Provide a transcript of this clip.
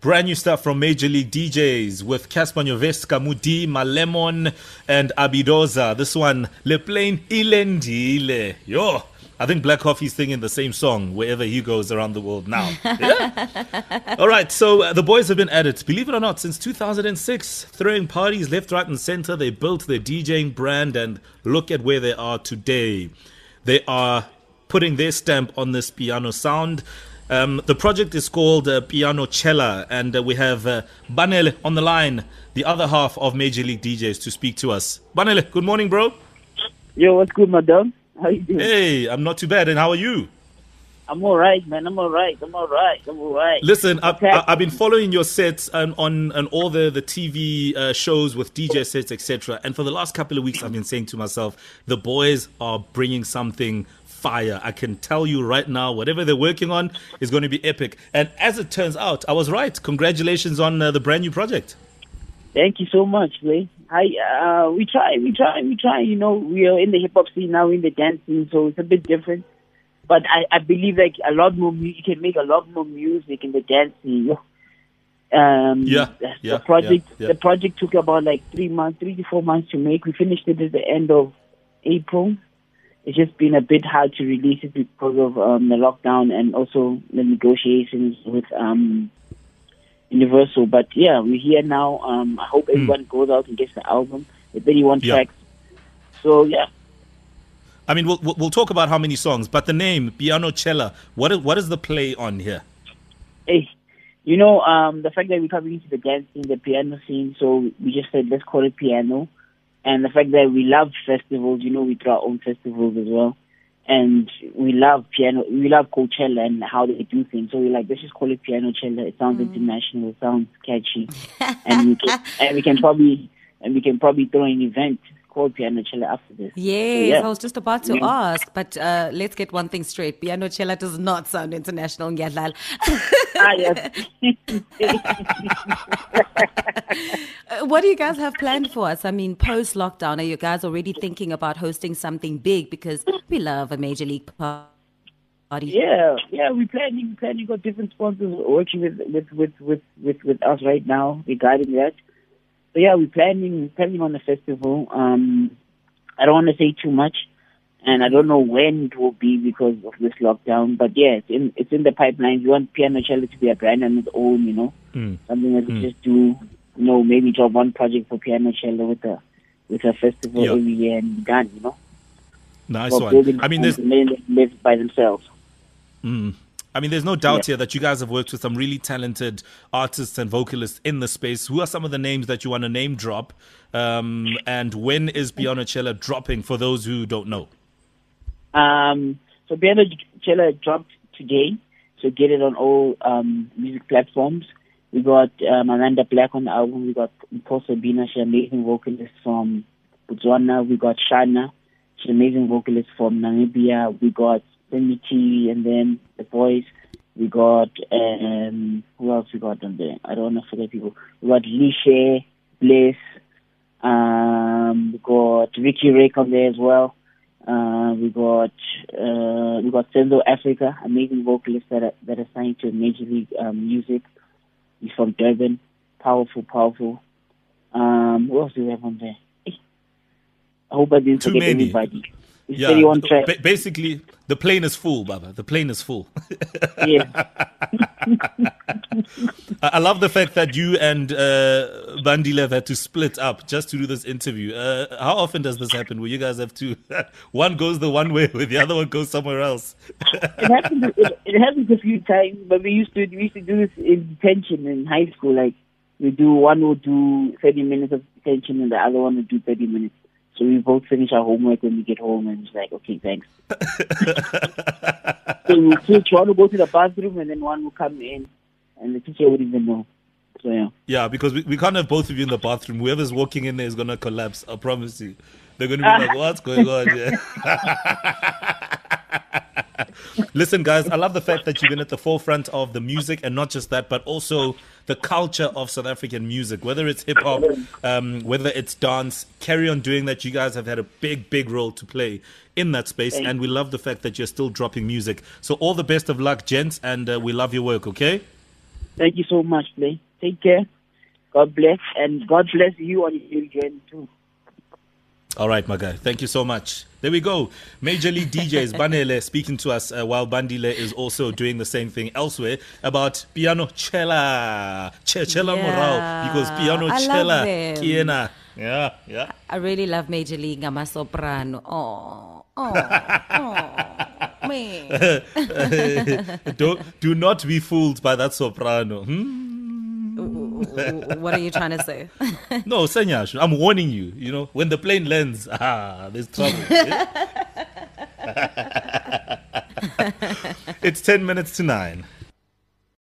Brand new stuff from Major League DJs with Cassper Nyovest, Mudi, Malemon, and Abidoza. This one, Le Plane Ilendile. Yo, I think Black Coffee's singing the same song wherever he goes around the world now. Yeah? All right, so uh, the boys have been at it, believe it or not, since 2006, throwing parties left, right, and center. They built their DJing brand, and look at where they are today. They are putting their stamp on this piano sound. Um, the project is called uh, Piano Cella, and uh, we have uh, Banele on the line, the other half of Major League DJs, to speak to us. Banele, good morning, bro. Yo, what's good, madam? How you doing? Hey, I'm not too bad, and how are you? I'm all right, man. I'm all right. I'm all right. I'm all right. Listen, I've, I've been following your sets on on, on all the the TV uh, shows with DJ sets, etc. And for the last couple of weeks, I've been saying to myself, the boys are bringing something fire. I can tell you right now, whatever they're working on is going to be epic. And as it turns out, I was right. Congratulations on uh, the brand new project. Thank you so much, Ray. I uh, we try, we try, we try. You know, we are in the hip hop scene now, in the dancing, so it's a bit different. But I, I believe like a lot more, mu- you can make a lot more music in the dance scene. Um, yeah, the, yeah, project, yeah, yeah. the project took about like three months, three to four months to make. We finished it at the end of April it's just been a bit hard to release it because of um, the lockdown and also the negotiations with um, Universal. But yeah, we're here now. Um, I hope everyone mm. goes out and gets the album. The 31 yeah. tracks. So yeah. I mean, we'll we'll talk about how many songs, but the name Piano Cella. What is what is the play on here? Hey, you know, um, the fact that we're coming into the dance scene, the piano scene, so we just said let's call it piano and the fact that we love festivals, you know, we throw our own festivals as well. And we love piano, we love Coachella and how they do things. So we're like, let's just call it Piano Cella. It sounds mm. international, it sounds catchy, and we can, and we can probably, and we can probably throw an event called Piano Cella after this. Yes, so, yeah. I was just about to yeah. ask, but uh, let's get one thing straight. Piano Cella does not sound international, Ngyadlal. ah, yes. Uh, what do you guys have planned for us? I mean, post lockdown, are you guys already thinking about hosting something big? Because we love a major league party. Yeah, yeah, we're planning, planning got different sponsors working with, with, with, with, with, with us right now regarding that. So yeah, we're planning planning on the festival. Um, I don't want to say too much, and I don't know when it will be because of this lockdown. But yeah, it's in it's in the pipeline. We want Piano Cella to be a brand on its own, you know, mm. something that we mm. just do. You know, maybe drop one project for Piano Cella with a with a festival yep. every year and done. You know. Nice one. I mean, there's live by themselves. Mm. I mean, there's no doubt yeah. here that you guys have worked with some really talented artists and vocalists in the space. Who are some of the names that you want to name drop? Um, and when is Piano Cella dropping for those who don't know? Um, so Piano Cella dropped today, so get it on all um, music platforms. We got um, Amanda Black on the album. We got Paul Sabina, she's amazing vocalist from Botswana. We got Shana, she's an amazing vocalist from Namibia. We got T, and then the boys. We got um who else we got on there? I don't want to forget people. We got Lishe, Bliss, um, we got Riky Rick on there as well. Uh, we got uh, we got Senzo Africa, amazing vocalist that are, that are signed to Major League um, Music. He's from Durban, powerful, powerful. Um, who else do we have on there? I hope I didn't Too forget many. anybody. It's yeah, ba- basically, the plane is full, Baba. The plane is full. yeah. I love the fact that you and uh, Bandilev had to split up just to do this interview. Uh, how often does this happen? Where you guys have to, one goes the one way, where the other one goes somewhere else. it happens. It, it happens a few times, but we used to we used to do this in detention in high school. Like we do, one will do thirty minutes of detention, and the other one will do thirty minutes. So we both finish our homework when we get home, and it's like, okay, thanks. so we switch. One will go to the bathroom, and then one will come in, and the teacher wouldn't even know. So yeah. Yeah, because we, we can't have both of you in the bathroom. Whoever's walking in there is gonna collapse. I promise you. They're gonna be like, "What's going on?" Yeah. Listen, guys, I love the fact that you've been at the forefront of the music, and not just that, but also the culture of South African music. Whether it's hip hop, um, whether it's dance, carry on doing that. You guys have had a big, big role to play in that space, and we love the fact that you're still dropping music. So, all the best of luck, gents, and uh, we love your work. Okay. Thank you so much, Play. Take care. God bless, and God bless you on your journey too. All right, my guy. Thank you so much. There we go. Major League DJs Banele speaking to us uh, while Bandile is also doing the same thing elsewhere about piano cella, che cella Yeah. morao because piano I cella, kiena. Yeah, yeah. I really love Major League I'm a Soprano. Oh, oh, oh, man. do do not be fooled by that soprano. Hmm? what are you trying to say? No, Senyash, I'm warning you. You know, when the plane lands, ah, there's trouble. it's ten minutes to nine.